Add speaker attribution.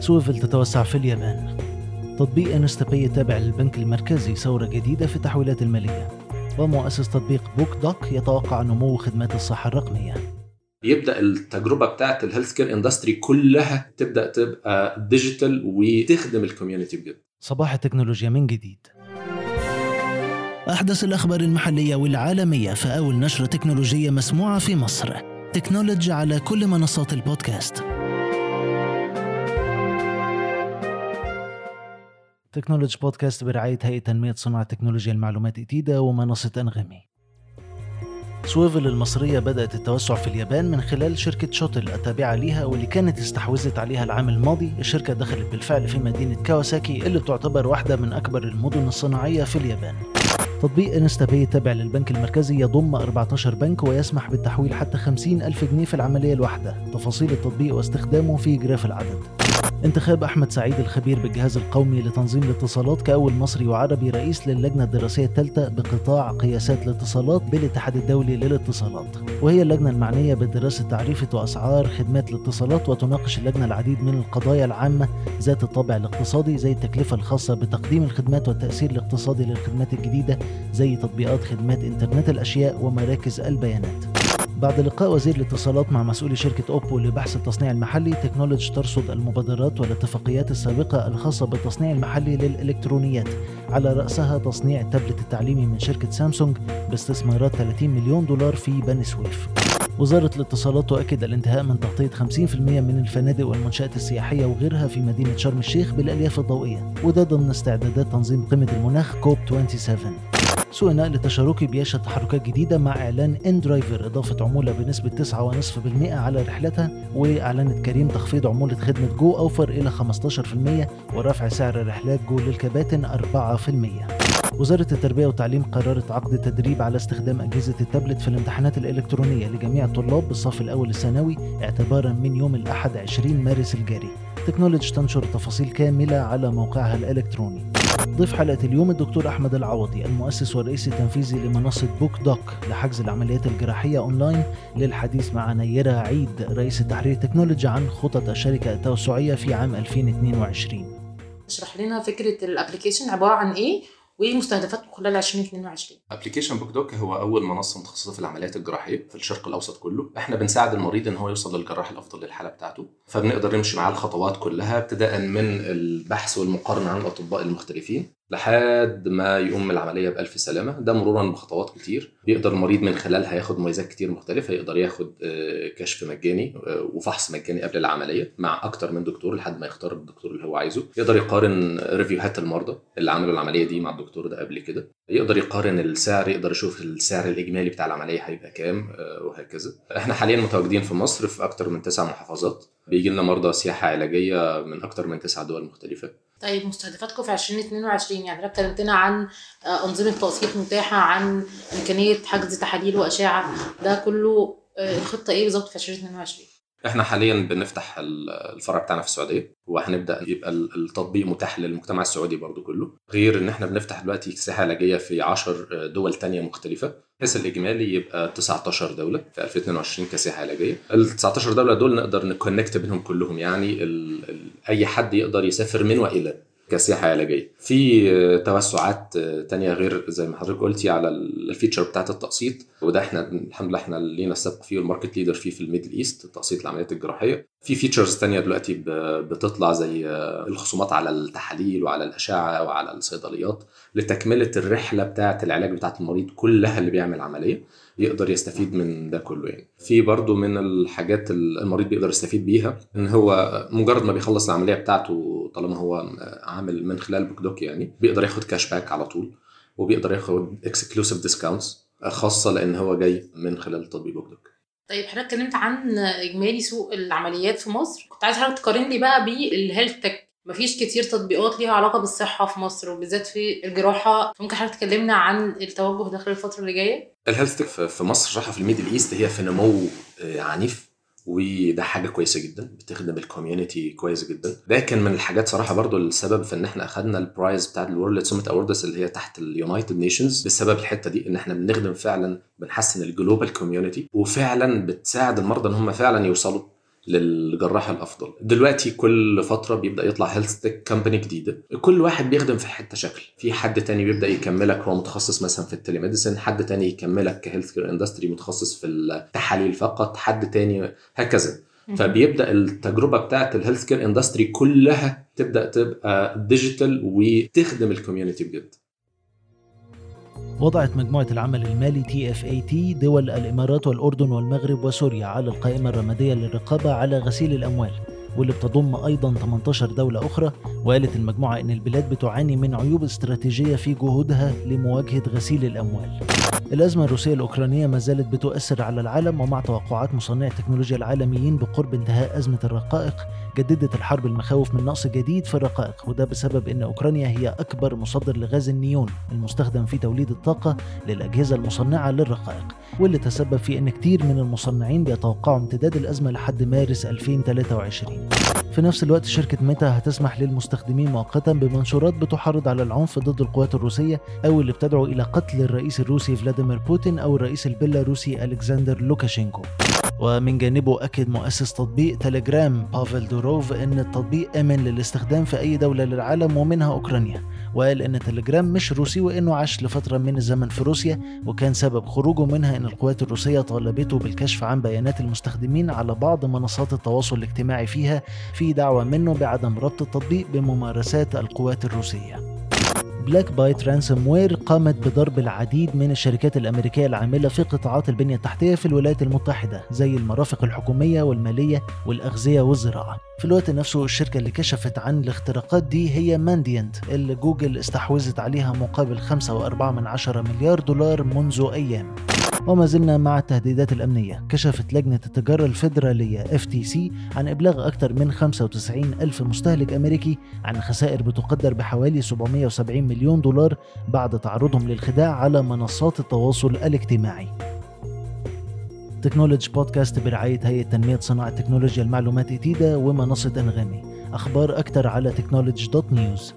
Speaker 1: Swvl تتوسع في اليابان. تطبيق InstaPay تابع للبنك المركزي ثورة جديدة في التحويلات المالية. ومؤسس تطبيق BookDoc يتوقع نمو خدمات الصحة الرقمية.
Speaker 2: يبدأ التجربة بتاعت ال health care industry كلها تبدأ تبقى digital وتخدم ال community بجد.
Speaker 1: صباح التكنولوجيا من جديد.
Speaker 3: أحدث الأخبار المحلية والعالمية في أول نشرة تكنولوجية مسموعة في مصر. تكنولوجي على كل منصات البودكاست.
Speaker 1: تكنولوجي بودكاست برعاية هيئة تنمية صناعة تكنولوجيا المعلومات ITIDA ومنصة أنغامي. Swvl المصرية بدأت التوسع في اليابان من خلال شركة Shotl التابعة ليها واللي كانت استحوذت عليها العام الماضي. الشركة دخلت بالفعل في مدينة كاواساكي اللي بتعتبر واحدة من أكبر المدن الصناعية في اليابان. تطبيق Insta التابع للبنك المركزي يضم 14 بنك ويسمح بالتحويل حتى 50 ألف جنيه في العملية الواحدة. تفاصيل التطبيق واستخدامه في graph العدد. انتخاب أحمد سعيد الخبير بالجهاز القومي لتنظيم الاتصالات كأول مصري وعربي رئيس للجنة الدراسية الثالثة بقطاع قياسات الاتصالات بالاتحاد الدولي للاتصالات. وهي اللجنة المعنية بدراسة تعريفة وأسعار خدمات الاتصالات وتناقش اللجنة العديد من القضايا العامة ذات الطابع الاقتصادي زي التكلفة الخاصة بتقديم الخدمات والتأثير الاقتصادي للخدمات الجديدة زي تطبيقات خدمات إنترنت الأشياء ومراكز البيانات. بعد لقاء وزير الاتصالات مع مسؤولي شركة أوبو لبحث التصنيع المحلي تكنولوجي ترصد المبادرات والاتفاقيات السابقة الخاصة بالتصنيع المحلي للإلكترونيات. على رأسها تصنيع التابلت التعليمي من شركة سامسونج باستثمارات 30 مليون دولار في بني سويف. وزارة الاتصالات تؤكد الانتهاء من تغطية 50% من الفنادق والمنشآت السياحية وغيرها في مدينة شرم الشيخ بالألياف الضوئية وده ضمن استعدادات تنظيم قمة المناخ كوب 27 سوق النقل التشاركي بيشهد تحركات جديدة مع إعلان inDriver إضافة عمولة بنسبة 9.5% على رحلتها وأعلنت كريم تخفيض عمولة خدمة جو أوفر إلى 15% ورفع سعر رحلات جو للكباتن 4%. وزارة التربية والتعليم قررت عقد تدريب على استخدام أجهزة التابلت في الامتحانات الإلكترونية لجميع الطلاب بالصف الأول الثانوي اعتبارا من يوم الأحد 20 مارس الجاري. تكنولوجي تنشر تفاصيل كاملة على موقعها الإلكتروني. ضيف حلقة اليوم الدكتور أحمد العوضي المؤسس والرئيس التنفيذي لمنصة BookDoc لحجز العمليات الجراحية أونلاين للحديث مع نيرة عيد رئيس التحرير التكنولوجي عن خطط الشركة التوسعية في عام 2022
Speaker 4: اشرح لنا فكرة ال application عبارة عن إيه؟ وايه مستهدفاتكم خلال 2022
Speaker 2: application BookDoc هو أول منصة متخصصة في العمليات الجراحية في الشرق الأوسط كله. إحنا بنساعد المريض إن هو يوصل للجراح الأفضل للحالة بتاعته فبنقدر نمشي معاه الخطوات كلها ابتداء من البحث والمقارنة عن الأطباء المختلفين. لحد ما يقوم العملية بألف سلامة. ده مرورا بخطوات كتير. بيقدر المريض من خلالها ياخد مميزات كتير مختلفة. يقدر ياخد آه، كشف مجاني آه، وفحص مجاني قبل العملية مع أكتر من دكتور لحد ما يختار الدكتور اللي هو عايزه. يقدر يقارن review هات المرضى اللي عملوا العملية دي مع الدكتور ده قبل كده. يقدر يقارن السعر يقدر يشوف السعر الإجمالي بتاع العملية هيبقى كام آه، وهكذا. إحنا حاليا متواجدين في مصر في أكتر من تسع محافظات. بيجي لنا مرضى سياحة علاجية من أكتر من تسع دول مختلفة.
Speaker 4: طيب مستهدفاتكم في 2022 يعني حضرتك كلمتنا عن آه، أنظمة تقسيط متاحة عن إمكانية حجز تحاليل وأشعة ده كله آه، الخطه إيه بالظبط في 2022
Speaker 2: إحنا حاليا بنفتح الفرع بتاعنا في السعودية وهنبدأ يبقى التطبيق متاح للمجتمع السعودي برضو كله. غير إن إحنا بنفتح دلوقتي سياحه علاجية في 10 دول تانية مختلفة. بحيث الإجمالي يبقى 19 دولة في 2022 كسياحه علاجية. ال 19 دولة دول نقدر ن connect بينهم كلهم يعني ال ال أي حد يقدر يسافر من وإلى. كسياحة علاجية. في توسعات تانية غير زي ما حضرتك قلتي على ال feature بتاعت التقسيط وده إحنا الحمد لله إحنا لينا السبق فيه وال market leader فيه في ال Middle East تقسيط العمليات الجراحية. في features تانية دلوقتي بتطلع زي الخصومات على التحاليل وعلى الأشعة وعلى الصيدليات لتكملة الرحلة بتاعة العلاج بتاعة المريض كلها اللي بيعمل عملية يقدر يستفيد من ده كله يعني. في برضو من الحاجات المريض بيقدر يستفيد بيها إن هو مجرد ما بيخلص العملية بتاعته طالما هو عامل من خلال BookDoc يعني بيقدر ياخد cash back على طول وبيقدر ياخد exclusive discounts خاصة لأن هو جاي من خلال تطبيق BookDoc
Speaker 4: طيب حضرتك اتكلمت عن إجمالي سوق العمليات في مصر. كنت عايز حضرتك تقارن لي بقى بال health tech مفيش كتير تطبيقات ليها علاقة بالصحة في مصر وبالذات في الجراحة. ممكن حضرتك تكلمنا عن التوجه داخل الفترة اللي جاية؟
Speaker 2: ال health tech في مصر صراحة في ال Middle East هي في نمو آه، عنيف. وده حاجة كويسة جدا بتخدم ال community كويس جدا. ده كان من الحاجات صراحة برضو السبب في إن إحنا اخذنا ال prize بتاع ال World Summit Awards اللي هي تحت ال United Nations بسبب الحتة دي إن إحنا بنخدم فعلا بنحسن ال global community وفعلا بتساعد المرضى إن هم فعلا يوصلوا. للجراح الأفضل. دلوقتي كل فترة بيبدأ يطلع health tech company جديدة. كل واحد بيخدم في حتة شكل. في حد تاني بيبدأ يكملك هو متخصص مثلا في ال telemedicine حد تاني يكملك ك health care industry متخصص في التحاليل فقط حد تاني هكذا. فبيبدأ التجربة بتاعت ال health care industry كلها تبدأ تبقى digital وتخدم ال community بجد.
Speaker 1: وضعت مجموعة العمل المالي تي دول الإمارات والأردن والمغرب وسوريا على القائمة الرمادية للرقابة على غسيل الأموال واللي بتضم أيضا 18 دولة أخرى وقالت المجموعة إن البلاد بتعاني من عيوب استراتيجية في جهودها لمواجهة غسيل الأموال. الأزمة الروسية الأوكرانية ما زالت بتؤثر على العالم ومع توقعات مصنعي التكنولوجيا العالميين بقرب انتهاء أزمة الرقائق جددت الحرب المخاوف من نقص جديد في الرقائق وده بسبب إن أوكرانيا هي أكبر مصدر لغاز النيون المستخدم في توليد الطاقة للأجهزة المصنعة للرقائق واللي تسبب في إن كتير من المصنعين بيتوقعوا امتداد الأزمة لحد مارس 2023 في نفس الوقت شركة ميتا هتسمح للمستخدمين مؤقتا بمنشورات بتحرض على العنف ضد القوات الروسية أو اللي بتدعو إلى قتل الرئيس الروسي فلاديمير بوتين أو الرئيس البيلاروسي ألكسندر لوكاشينكو. ومن جانبه أكد مؤسس تطبيق تليجرام بافل دوروف أن التطبيق آمن للاستخدام في أي دولة للعالم ومنها أوكرانيا. وقال إن تليجرام مش روسي وإنه عاش لفترة من الزمن في روسيا وكان سبب خروجه منها إن القوات الروسية طالبته بالكشف عن بيانات المستخدمين على بعض منصات التواصل الاجتماعي فيها في دعوة منه بعدم ربط التطبيق بممارسات القوات الروسية. بلاك بايت ransomware قامت بضرب العديد من الشركات الأمريكية العاملة في قطاعات البنية التحتية في الولايات المتحدة زي المرافق الحكومية والمالية والأغذية والزراعة. في الوقت نفسه الشركة اللي كشفت عن الاختراقات دي هي مانديانت اللي جوجل استحوذت عليها مقابل 5.4 مليار دولار منذ أيام. وما زلنا مع التهديدات الأمنية. كشفت لجنة التجارة الفيدرالية FTC عن إبلاغ أكثر من 95 ألف مستهلك أمريكي عن خسائر بتقدر بحوالي 770 مليون دولار بعد تعرضهم للخداع على منصات التواصل الاجتماعي. Technology Podcast برعاية هيئة تنمية صناعة تكنولوجيا المعلومات إتيدا ومنصة أنغامي. أخبار أكثر على technology dot news